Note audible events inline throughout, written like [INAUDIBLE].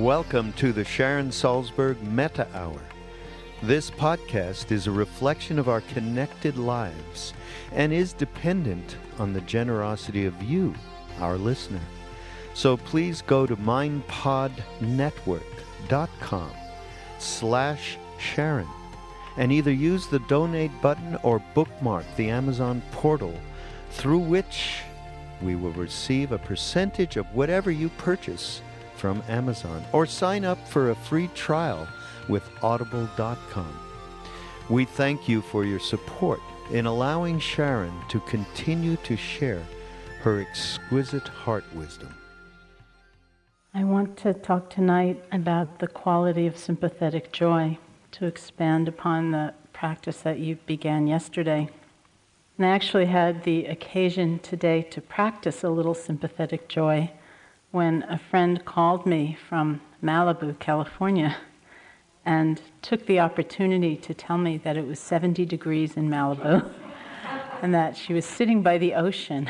Welcome to the Sharon Salzberg Metta Hour. This podcast is a reflection of our connected lives and is dependent on the generosity of you, our listener. So please go to mindpodnetwork.com slash Sharon and either use the donate button or bookmark the Amazon portal through which we will receive a percentage of whatever you purchase from Amazon or sign up for a free trial with audible.com. We thank you for your support in allowing Sharon to continue to share her exquisite heart wisdom. I want to talk tonight about the quality of sympathetic joy to expand upon the practice that you began yesterday. And I actually had the occasion today to practice a little sympathetic joy when a friend called me from Malibu, California, and took the opportunity to tell me that it was 70 degrees in Malibu [LAUGHS] and that she was sitting by the ocean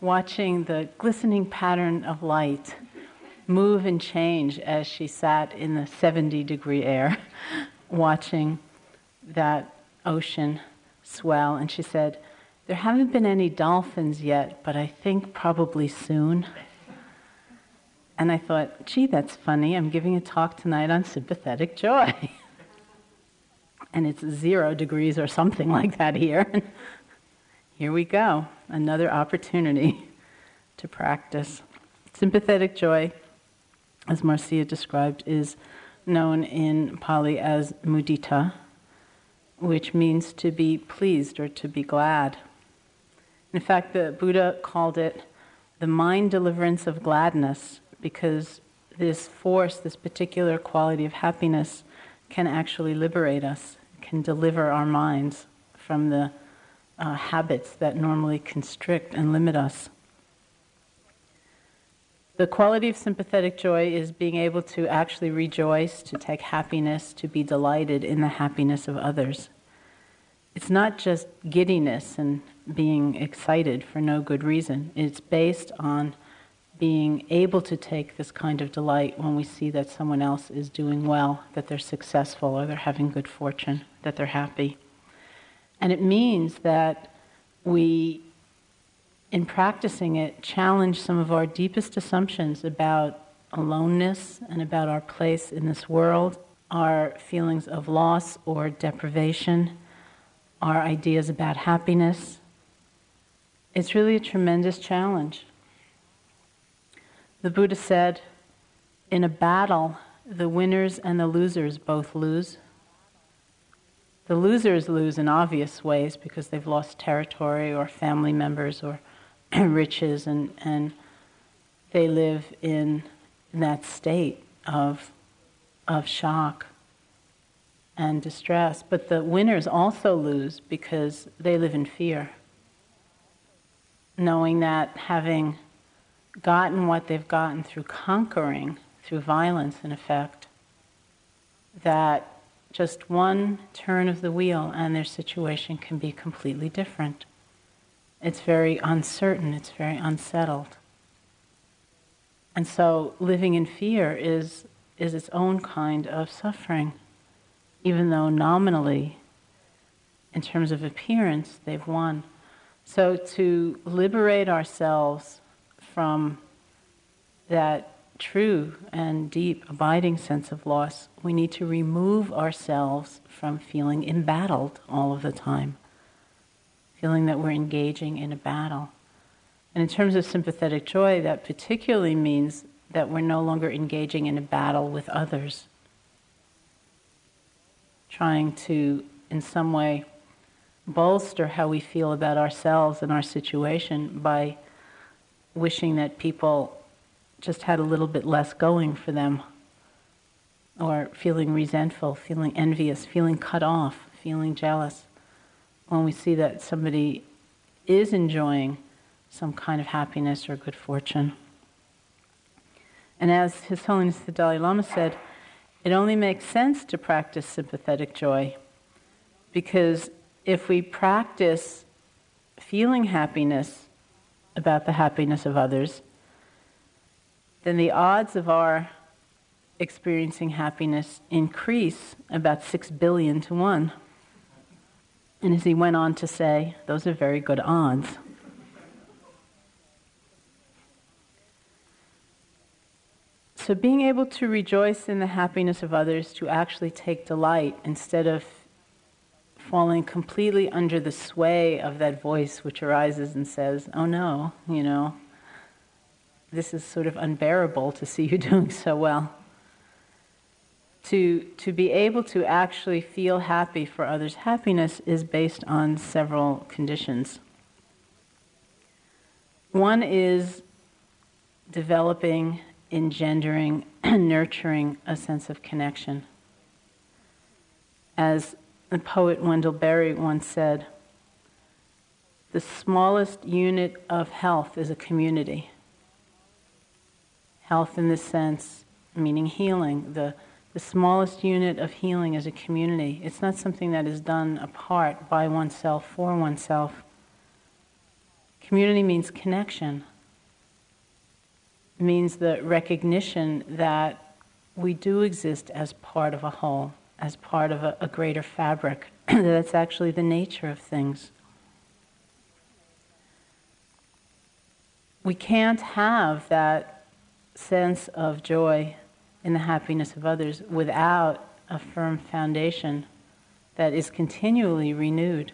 watching the glistening pattern of light move and change as she sat in the 70 degree air [LAUGHS] watching that ocean swell. And she said, There haven't been any dolphins yet, but I think probably soon. And I thought, gee, that's funny. I'm giving a talk tonight on sympathetic joy. [LAUGHS] and it's zero degrees or something like that here. [LAUGHS] here we go, another opportunity [LAUGHS] to practice. Sympathetic joy, as Marcia described, is known in Pali as mudita, which means to be pleased or to be glad. In fact, the Buddha called it the mind deliverance of gladness because this force, this particular quality of happiness, can actually liberate us, can deliver our minds from the uh, habits that normally constrict and limit us. The quality of sympathetic joy is being able to actually rejoice, to take happiness, to be delighted in the happiness of others. It's not just giddiness and being excited for no good reason. It's based on being able to take this kind of delight when we see that someone else is doing well, that they're successful, or they're having good fortune, that they're happy. And it means that we, in practicing it, challenge some of our deepest assumptions about aloneness and about our place in this world, our feelings of loss or deprivation, our ideas about happiness. It's really a tremendous challenge. The Buddha said, in a battle, the winners and the losers both lose. The losers lose in obvious ways because they've lost territory or family members or [CLEARS THROAT] riches, and, and they live in that state of, of shock and distress. But the winners also lose because they live in fear, knowing that having gotten what they've gotten through conquering, through violence in effect, that just one turn of the wheel and their situation can be completely different. It's very uncertain, it's very unsettled. And so living in fear is, is its own kind of suffering, even though nominally, in terms of appearance, they've won. So to liberate ourselves from that true and deep abiding sense of loss, we need to remove ourselves from feeling embattled all of the time, feeling that we're engaging in a battle. And in terms of sympathetic joy, that particularly means that we're no longer engaging in a battle with others, trying to, in some way, bolster how we feel about ourselves and our situation by wishing that people just had a little bit less going for them, or feeling resentful, feeling envious, feeling cut off, feeling jealous. When we see that somebody is enjoying some kind of happiness or good fortune. And as His Holiness the Dalai Lama said, it only makes sense to practice sympathetic joy because if we practice feeling happiness about the happiness of others, then the odds of our experiencing happiness increase about 6 billion to 1. And as he went on to say, those are very good odds. So, being able to rejoice in the happiness of others, to actually take delight instead of falling completely under the sway of that voice which arises and says, Oh no, you know, this is sort of unbearable to see you [LAUGHS] doing so well. To, to be able to actually feel happy for others' happiness is based on several conditions. One is developing engendering and [CLEARS THROAT] nurturing a sense of connection. As the poet Wendell Berry once said, the smallest unit of health is a community. Health, in this sense, meaning healing. The, the smallest unit of healing is a community. It's not something that is done apart by oneself for oneself. Community means connection means the recognition that we do exist as part of a whole, as part of a, a greater fabric. [CLEARS THROAT] That's actually the nature of things. We can't have that sense of joy in the happiness of others without a firm foundation that is continually renewed,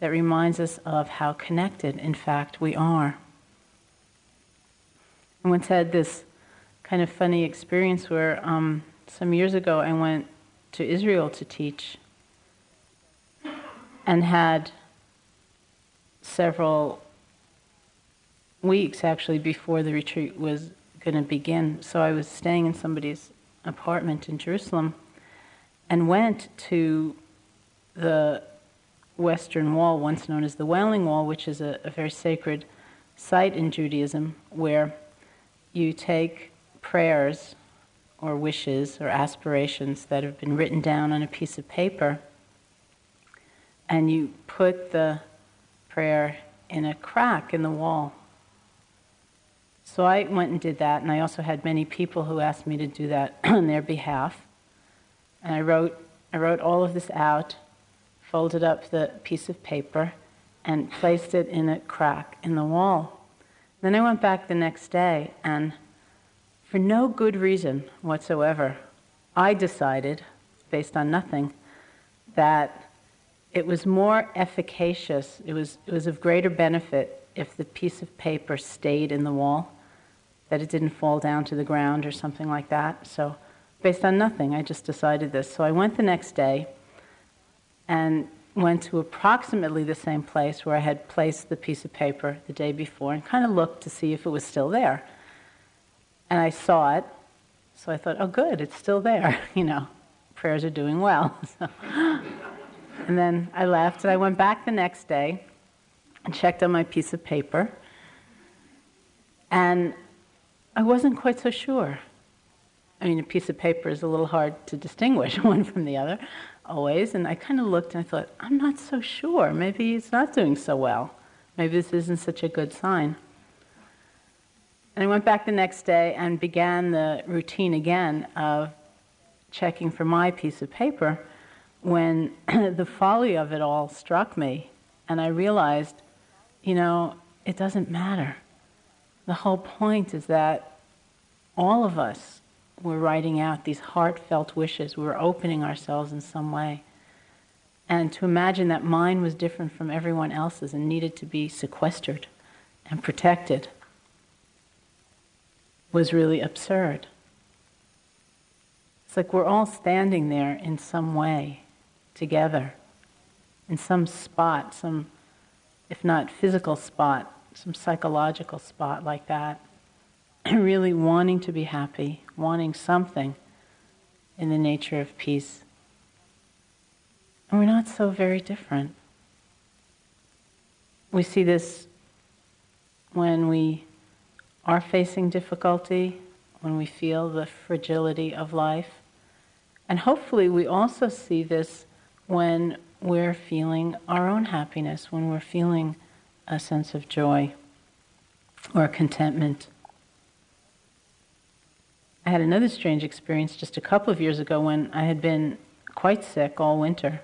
that reminds us of how connected, in fact, we are. I once had this kind of funny experience where um, some years ago I went to Israel to teach and had several weeks actually before the retreat was going to begin. So I was staying in somebody's apartment in Jerusalem and went to the Western Wall, once known as the Wailing Wall, which is a, a very sacred site in Judaism where you take prayers or wishes or aspirations that have been written down on a piece of paper and you put the prayer in a crack in the wall. So I went and did that, and I also had many people who asked me to do that [CLEARS THROAT] on their behalf. And I wrote, I wrote all of this out, folded up the piece of paper, and placed it in a crack in the wall. Then I went back the next day, and for no good reason whatsoever, I decided, based on nothing, that it was more efficacious, it was, it was of greater benefit if the piece of paper stayed in the wall, that it didn't fall down to the ground or something like that. So, based on nothing, I just decided this. So I went the next day, and went to approximately the same place where I had placed the piece of paper the day before and kind of looked to see if it was still there. And I saw it, so I thought, oh, good, it's still there. [LAUGHS] You know, prayers are doing well. [LAUGHS] And then I left, and I went back the next day and checked on my piece of paper. And I wasn't quite so sure. I mean, a piece of paper is a little hard to distinguish [LAUGHS] one from the other always. And I kind of looked and I thought, I'm not so sure. Maybe it's not doing so well. Maybe this isn't such a good sign. And I went back the next day and began the routine again of checking for my piece of paper when [CLEARS THROAT] the folly of it all struck me. And I realized, you know, it doesn't matter. The whole point is that all of us we're writing out these heartfelt wishes. We were opening ourselves in some way. And to imagine that mine was different from everyone else's and needed to be sequestered and protected was really absurd. It's like we're all standing there in some way together, in some spot, some, if not physical spot, some psychological spot like that. [CLEARS THROAT] really wanting to be happy, wanting something in the nature of peace. And we're not so very different. We see this when we are facing difficulty, when we feel the fragility of life. And hopefully, we also see this when we're feeling our own happiness, when we're feeling a sense of joy or contentment. I had another strange experience just a couple of years ago when I had been quite sick all winter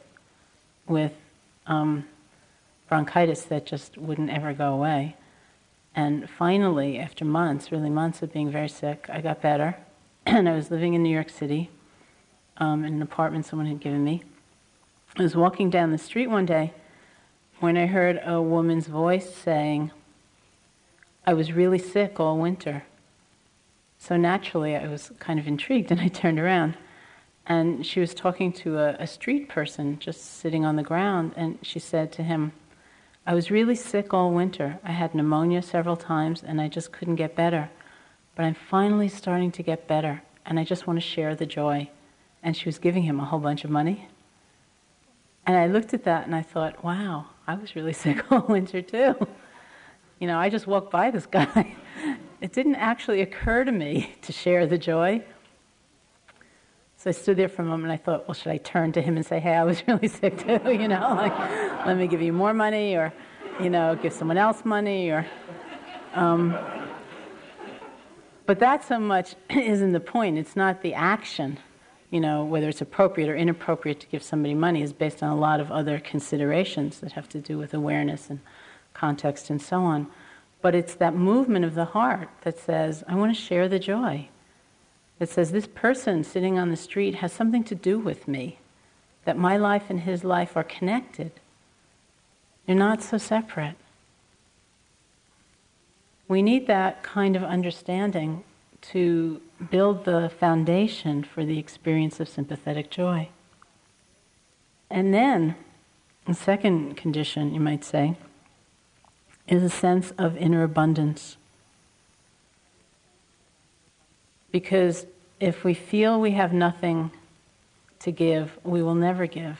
with um, bronchitis that just wouldn't ever go away. And finally, after months, really months of being very sick, I got better. [CLEARS THROAT] and I was living in New York City um, in an apartment someone had given me. I was walking down the street one day when I heard a woman's voice saying, I was really sick all winter. So naturally, I was kind of intrigued and I turned around. And she was talking to a, a street person just sitting on the ground, and she said to him, I was really sick all winter. I had pneumonia several times and I just couldn't get better. But I'm finally starting to get better and I just want to share the joy. And she was giving him a whole bunch of money. And I looked at that and I thought, wow, I was really [LAUGHS] sick all winter too. You know, I just walked by this guy. [LAUGHS] It didn't actually occur to me [LAUGHS] to share the joy. So I stood there for a moment and I thought, well, should I turn to him and say, hey, I was [LAUGHS] really sick too, [LAUGHS] you know, like, let me give you more money or, you know, give someone else money or. Um, but that so much [CLEARS THROAT] isn't the point. It's not the action, you know, whether it's appropriate or inappropriate to give somebody money is based on a lot of other considerations that have to do with awareness and context and so on. But it's that movement of the heart that says, I want to share the joy. It says, This person sitting on the street has something to do with me, that my life and his life are connected. You're not so separate. We need that kind of understanding to build the foundation for the experience of sympathetic joy. And then, the second condition, you might say, is a sense of inner abundance. Because if we feel we have nothing to give, we will never give.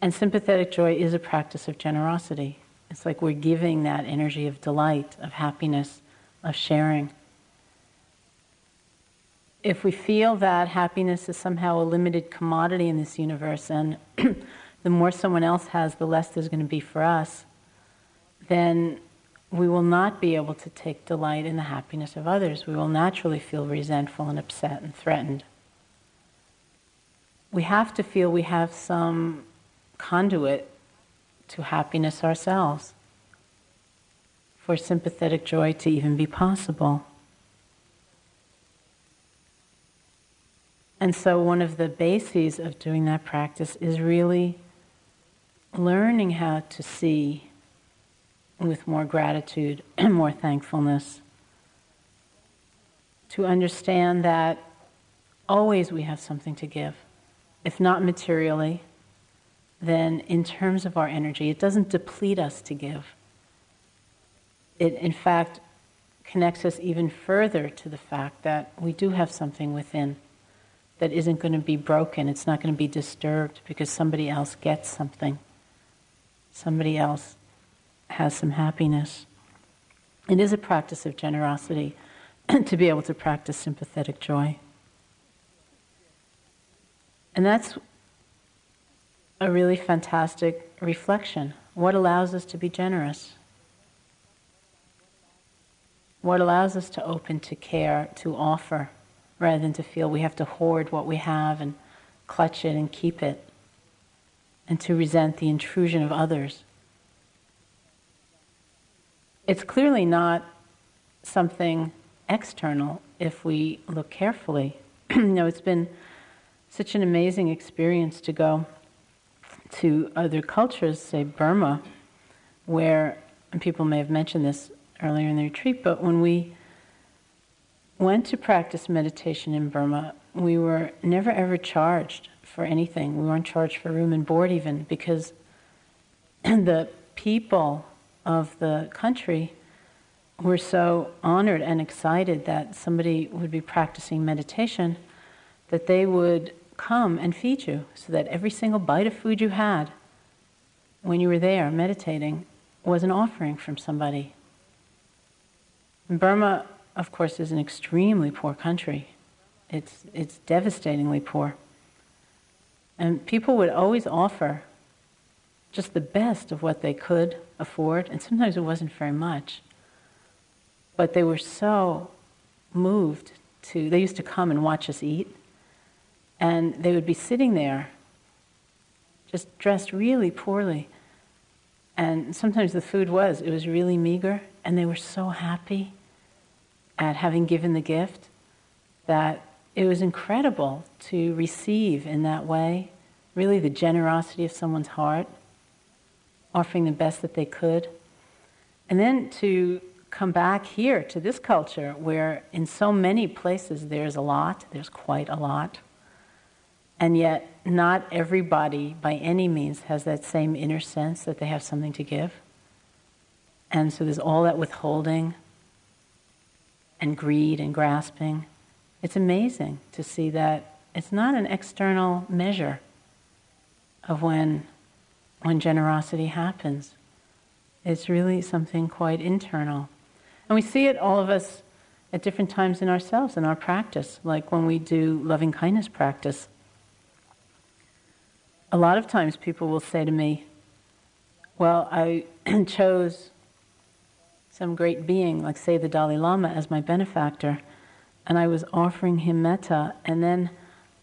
And sympathetic joy is a practice of generosity. It's like we're giving that energy of delight, of happiness, of sharing. If we feel that happiness is somehow a limited commodity in this universe, and [CLEARS THROAT] the more someone else has, the less there's going to be for us, then we will not be able to take delight in the happiness of others. We will naturally feel resentful and upset and threatened. We have to feel we have some conduit to happiness ourselves for sympathetic joy to even be possible. And so, one of the bases of doing that practice is really learning how to see with more gratitude and [CLEARS THROAT] more thankfulness. To understand that always we have something to give. If not materially, then in terms of our energy, it doesn't deplete us to give. It, in fact, connects us even further to the fact that we do have something within that isn't going to be broken. It's not going to be disturbed because somebody else gets something. Somebody else has some happiness. It is a practice of generosity [CLEARS THROAT] to be able to practice sympathetic joy. And that's a really fantastic reflection. What allows us to be generous? What allows us to open to care, to offer, rather than to feel we have to hoard what we have and clutch it and keep it, and to resent the intrusion of others? It's clearly not something external if we look carefully. [CLEARS THROAT] you know, it's been such an amazing experience to go to other cultures, say Burma, where, people may have mentioned this earlier in the retreat, but when we went to practice meditation in Burma, we were never ever charged for anything. We weren't charged for room and board even because [CLEARS THROAT] the people of the country were so honored and excited that somebody would be practicing meditation that they would come and feed you so that every single bite of food you had when you were there meditating was an offering from somebody. Burma, of course, is an extremely poor country. It's, it's devastatingly poor. And people would always offer just the best of what they could afford, and sometimes it wasn't very much. But they were so moved to, they used to come and watch us eat. And they would be sitting there, just dressed really poorly. And sometimes the food was, it was really meager. And they were so happy at having given the gift that it was incredible to receive in that way really the generosity of someone's heart, offering the best that they could. And then to come back here to this culture where in so many places there's a lot, there's quite a lot, and yet not everybody by any means has that same inner sense that they have something to give. And so there's all that withholding and greed and grasping. It's amazing to see that it's not an external measure of when, when generosity happens. It's really something quite internal. And we see it, all of us, at different times in ourselves, in our practice, like when we do loving kindness practice. A lot of times people will say to me, Well, I [CLEARS THROAT] chose some great being, like say the Dalai Lama, as my benefactor, and I was offering him metta, and then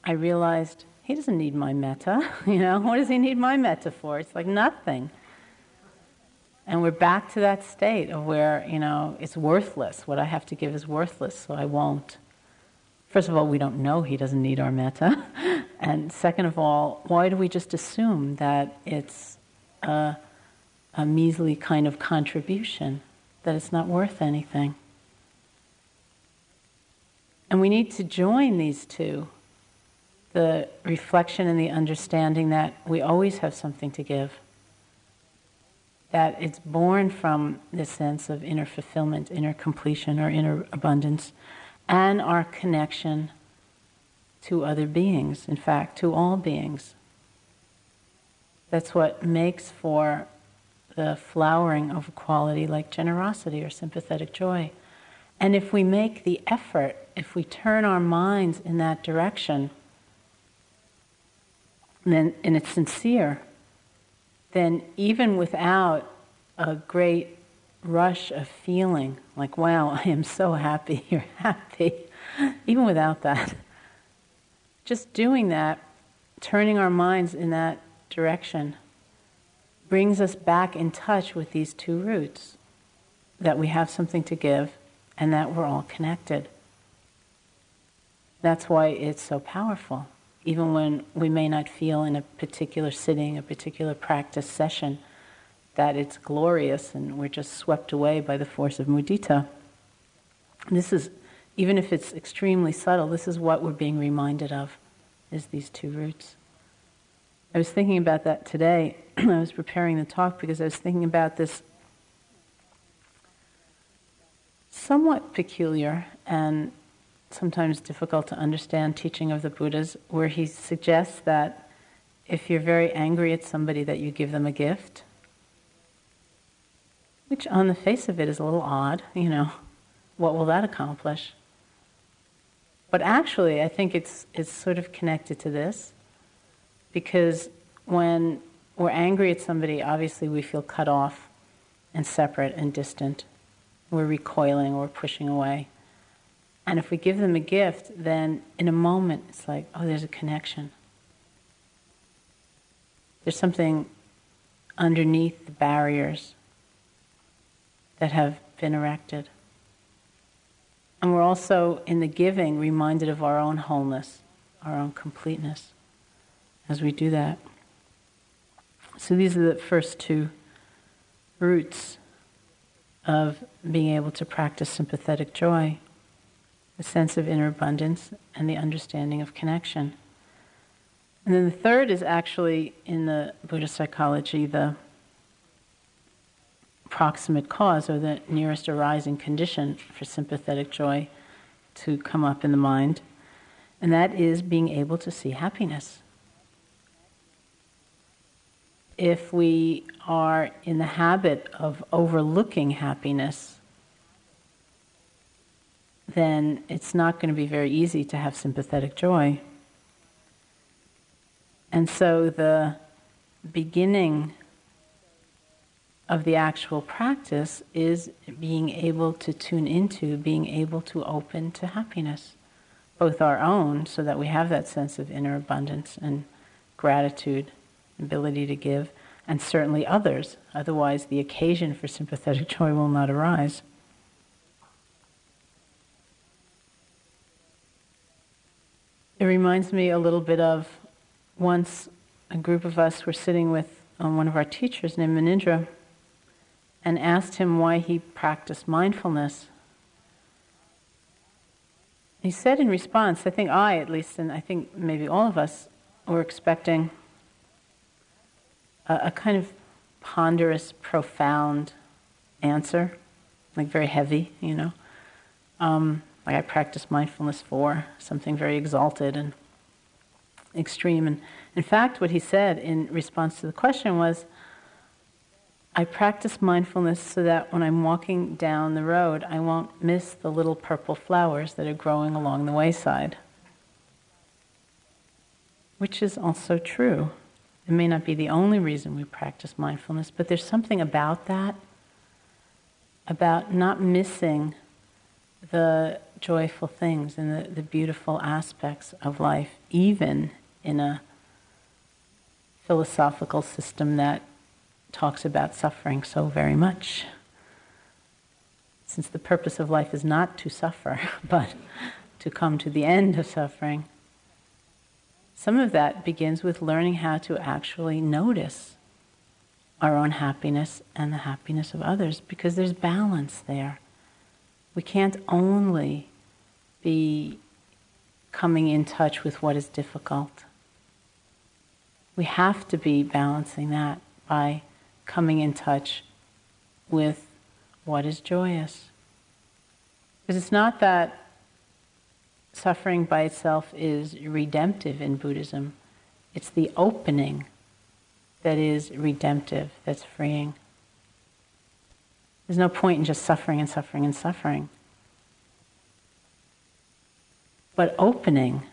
I realized he doesn't need my metta. [LAUGHS] You know, what does he need my metta for? It's like nothing. And we're back to that state of where, you know, it's worthless. What I have to give is worthless, so I won't. First of all, we don't know he doesn't need our metta. [LAUGHS] and second of all, why do we just assume that it's a, a measly kind of contribution, that it's not worth anything? And we need to join these two the reflection and the understanding that we always have something to give that it's born from this sense of inner fulfillment, inner completion, or inner abundance, and our connection to other beings, in fact, to all beings. That's what makes for the flowering of a quality like generosity or sympathetic joy. And if we make the effort, if we turn our minds in that direction, and it's sincere, then even without a great rush of feeling, like, wow, [LAUGHS] I am so happy, [LAUGHS] you're happy, even without that, just doing that, turning our minds in that direction, brings us back in touch with these two roots that we have something to give and that we're all connected. That's why it's so powerful even when we may not feel in a particular sitting, a particular practice session, that it's glorious and we're just swept away by the force of mudita. This is, even if it's extremely subtle, this is what we're being reminded of, is these two roots. I was thinking about that today. [CLEARS THROAT] I was preparing the talk because I was thinking about this somewhat peculiar and sometimes difficult to understand teaching of the Buddhas, where he suggests that if you're very angry at somebody, that you give them a gift, which on the face of it is a little odd, you know, what will that accomplish? But actually, I think it's, it's sort of connected to this, because when we're angry at somebody, obviously we feel cut off and separate and distant. We're recoiling or pushing away. And if we give them a gift, then in a moment it's like, oh, there's a connection. There's something underneath the barriers that have been erected. And we're also, in the giving, reminded of our own wholeness, our own completeness as we do that. So these are the first two roots of being able to practice sympathetic joy the sense of inner abundance, and the understanding of connection. And then the third is actually in the Buddhist psychology the proximate cause or the nearest arising condition for sympathetic joy to come up in the mind, and that is being able to see happiness. If we are in the habit of overlooking happiness, then it's not going to be very easy to have sympathetic joy. And so the beginning of the actual practice is being able to tune into, being able to open to happiness, both our own, so that we have that sense of inner abundance and gratitude, ability to give, and certainly others. Otherwise, the occasion for sympathetic [LAUGHS] joy will not arise. It reminds me a little bit of once a group of us were sitting with um, one of our teachers named Munindra and asked him why he practiced mindfulness. He said in response, I think I at least, and I think maybe all of us, were expecting a, a kind of ponderous, profound answer, like very heavy, you know. Um, like I practice mindfulness for, something very exalted and extreme. And in fact, what he said in response to the question was, I practice mindfulness so that when I'm walking down the road, I won't miss the little purple flowers that are growing along the wayside. Which is also true. It may not be the only reason we practice mindfulness, but there's something about that, about not missing the joyful things and the, the beautiful aspects of life, even in a philosophical system that talks about suffering so very much. Since the purpose of life is not to suffer, [LAUGHS] but to come to the end of suffering, some of that begins with learning how to actually notice our own happiness and the happiness of others because there's balance there. We can't only be coming in touch with what is difficult. We have to be balancing that by coming in touch with what is joyous. Because it's not that suffering by itself is redemptive in Buddhism, it's the opening that is redemptive, that's freeing. There's no point in just suffering and suffering and suffering. But opening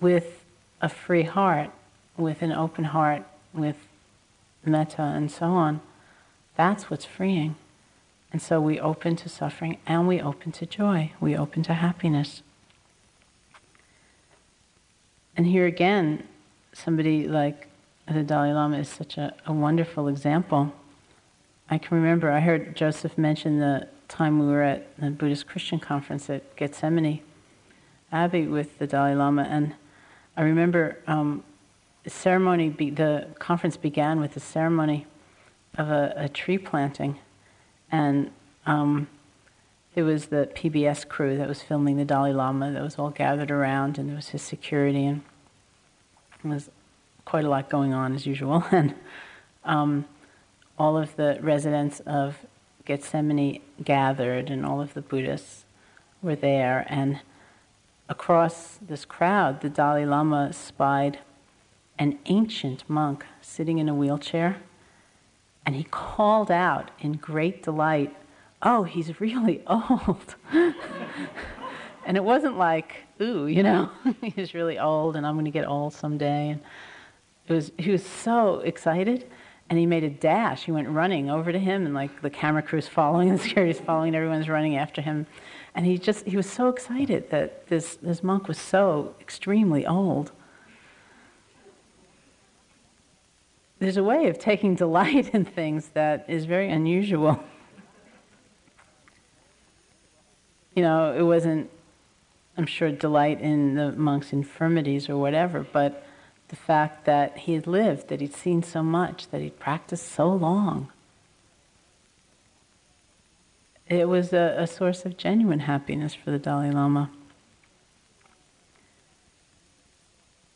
with a free heart, with an open heart, with metta and so on, that's what's freeing. And so we open to suffering and we open to joy, we open to happiness. And here again, somebody like the Dalai Lama is such a, a wonderful example. I can remember, I heard Joseph mention the time we were at the Buddhist Christian conference at Gethsemani Abbey with the Dalai Lama, and I remember um, the ceremony, be, the conference began with a ceremony of a, a tree planting and um, there was the PBS crew that was filming the Dalai Lama that was all gathered around, and there was his security, and there was quite a lot going on as usual. [LAUGHS] And um, all of the residents of Gethsemani gathered, and all of the Buddhists were there. And across this crowd, the Dalai Lama spied an ancient monk sitting in a wheelchair and he called out in great delight, Oh, he's really [LAUGHS] old. and it wasn't like, Ooh, you know, [LAUGHS] he's really old and I'm going to get old someday. And was, he was so excited and he made a dash. He went running over to him, and like the camera crew's following, [LAUGHS] the security's following, and everyone's running after him. And he just, he was so excited that this, this monk was so extremely old. there's a way of taking delight [LAUGHS] in things that is very unusual. [LAUGHS] you know, it wasn't, I'm sure, delight in the monk's infirmities or whatever, but the fact that he had lived, that he'd seen so much, that he'd practiced so long. It was a, a source of genuine happiness for the Dalai Lama.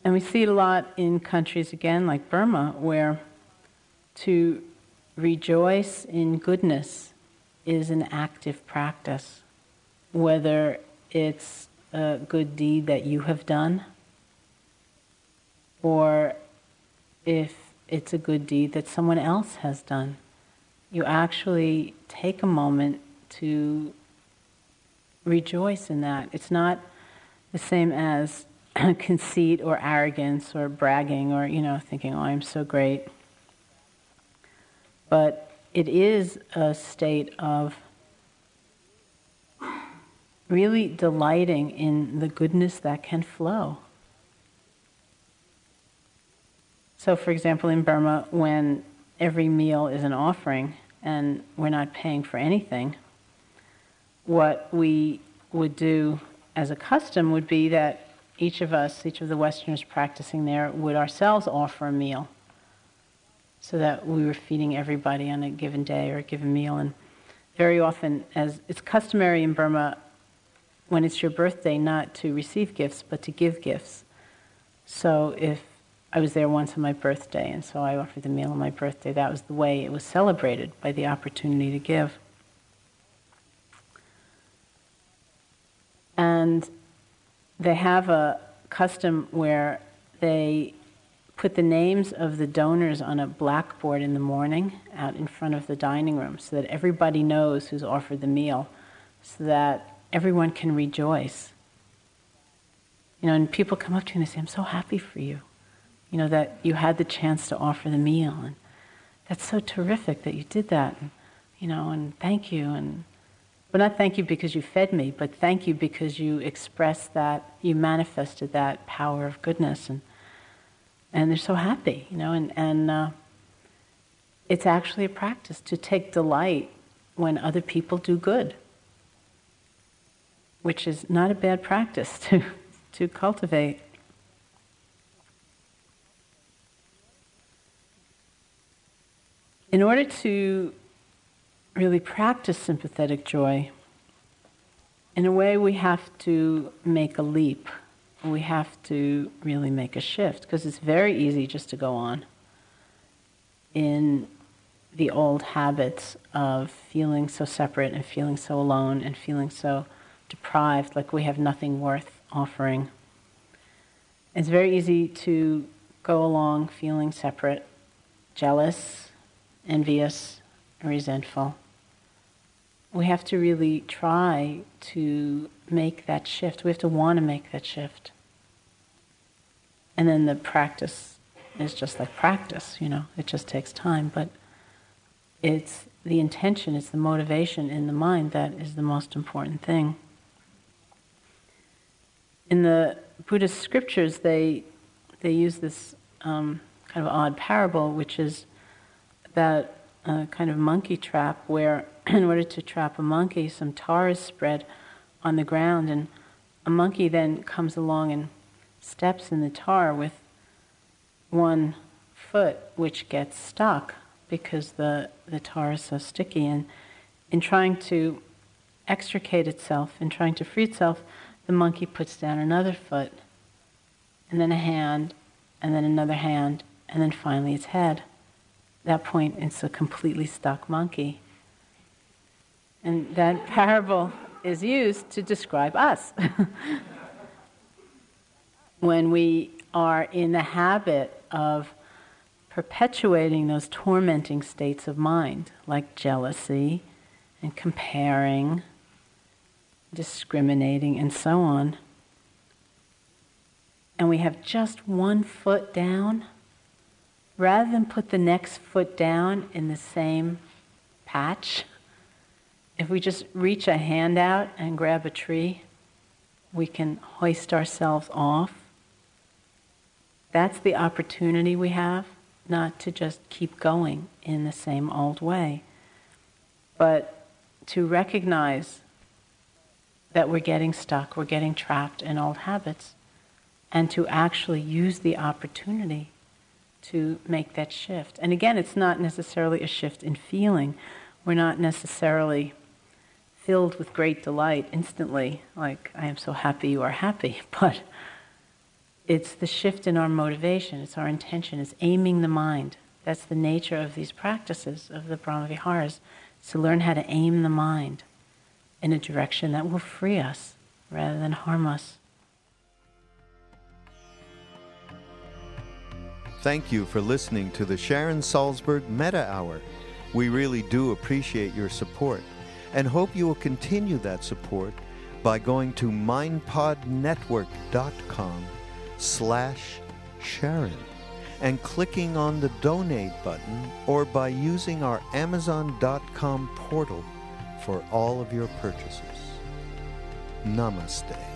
And we see it a lot in countries, again, like Burma, where to rejoice in goodness is an active practice, whether it's a good deed that you have done or if it's a good deed that someone else has done. You actually take a moment to rejoice in that. It's not the same as [CLEARS THROAT] conceit or arrogance or bragging or, you know, thinking, oh, I'm so great. But it is a state of really delighting in the goodness that can flow. So, for example, in Burma, when every meal is an offering and we're not paying for anything, what we would do as a custom would be that each of us, each of the Westerners practicing there, would ourselves offer a meal so that we were feeding everybody on a given day or a given meal. And very often, as it's customary in Burma, when it's your birthday, not to receive gifts, but to give gifts. So if I was there once on my birthday, and so I offered the meal on my birthday, that was the way it was celebrated by the opportunity to give. And they have a custom where they put the names of the donors on a blackboard in the morning out in front of the dining room so that everybody knows who's offered the meal, so that everyone can rejoice. You know, and people come up to you and they say, I'm so happy for you. You know, that you had the chance to offer the meal. And that's so terrific that you did that. And, you know, and thank you. And but not thank you because you fed me, but thank you because you expressed that, you manifested that power of goodness. And, and they're so happy, you know, and, and uh, it's actually a practice to take delight when other people do good, which is not a bad practice [LAUGHS] to, to cultivate. In order to really practice sympathetic joy, in a way we have to make a leap. We have to really make a shift because it's very easy just to go on in the old habits of feeling so separate and feeling so alone and feeling so deprived, like we have nothing worth offering. It's very easy to go along feeling separate, jealous, envious, resentful we have to really try to make that shift. We have to want to make that shift. And then the practice is just like practice, you know, it just takes time. But it's the intention, it's the motivation in the mind that is the most important thing. In the Buddhist scriptures, they, they use this um, kind of odd parable, which is about a uh, kind of monkey trap where [CLEARS THROAT] in order to trap a monkey, some tar is spread on the ground, and a monkey then comes along and steps in the tar with one foot, which gets stuck because the, the tar is so sticky. And in trying to extricate itself, in trying to free itself, the monkey puts down another foot, and then a hand, and then another hand, and then finally its head. At that point, it's a completely stuck monkey. And that [LAUGHS] parable is used to describe us. [LAUGHS] when we are in the habit of perpetuating those tormenting states of mind, like jealousy and comparing, discriminating, and so on, and we have just one foot down, rather than put the next foot down in the same patch, if we just reach a hand out and grab a tree, we can hoist ourselves off. That's the opportunity we have, not to just keep going in the same old way, but to recognize that we're getting stuck, we're getting trapped in old habits, and to actually use the opportunity to make that shift. And again, it's not necessarily a shift in feeling. We're not necessarily filled with great delight instantly, like, I am so happy you are happy. [LAUGHS] But it's the shift in our motivation, it's our intention, it's aiming the mind. That's the nature of these practices of the Brahmaviharas, to learn how to aim the mind in a direction that will free us rather than harm us. Thank you for listening to the Sharon Salzberg Metta Hour. We really do appreciate your support and hope you will continue that support by going to mindpodnetwork.com slash Sharon and clicking on the donate button or by using our amazon.com portal for all of your purchases. Namaste.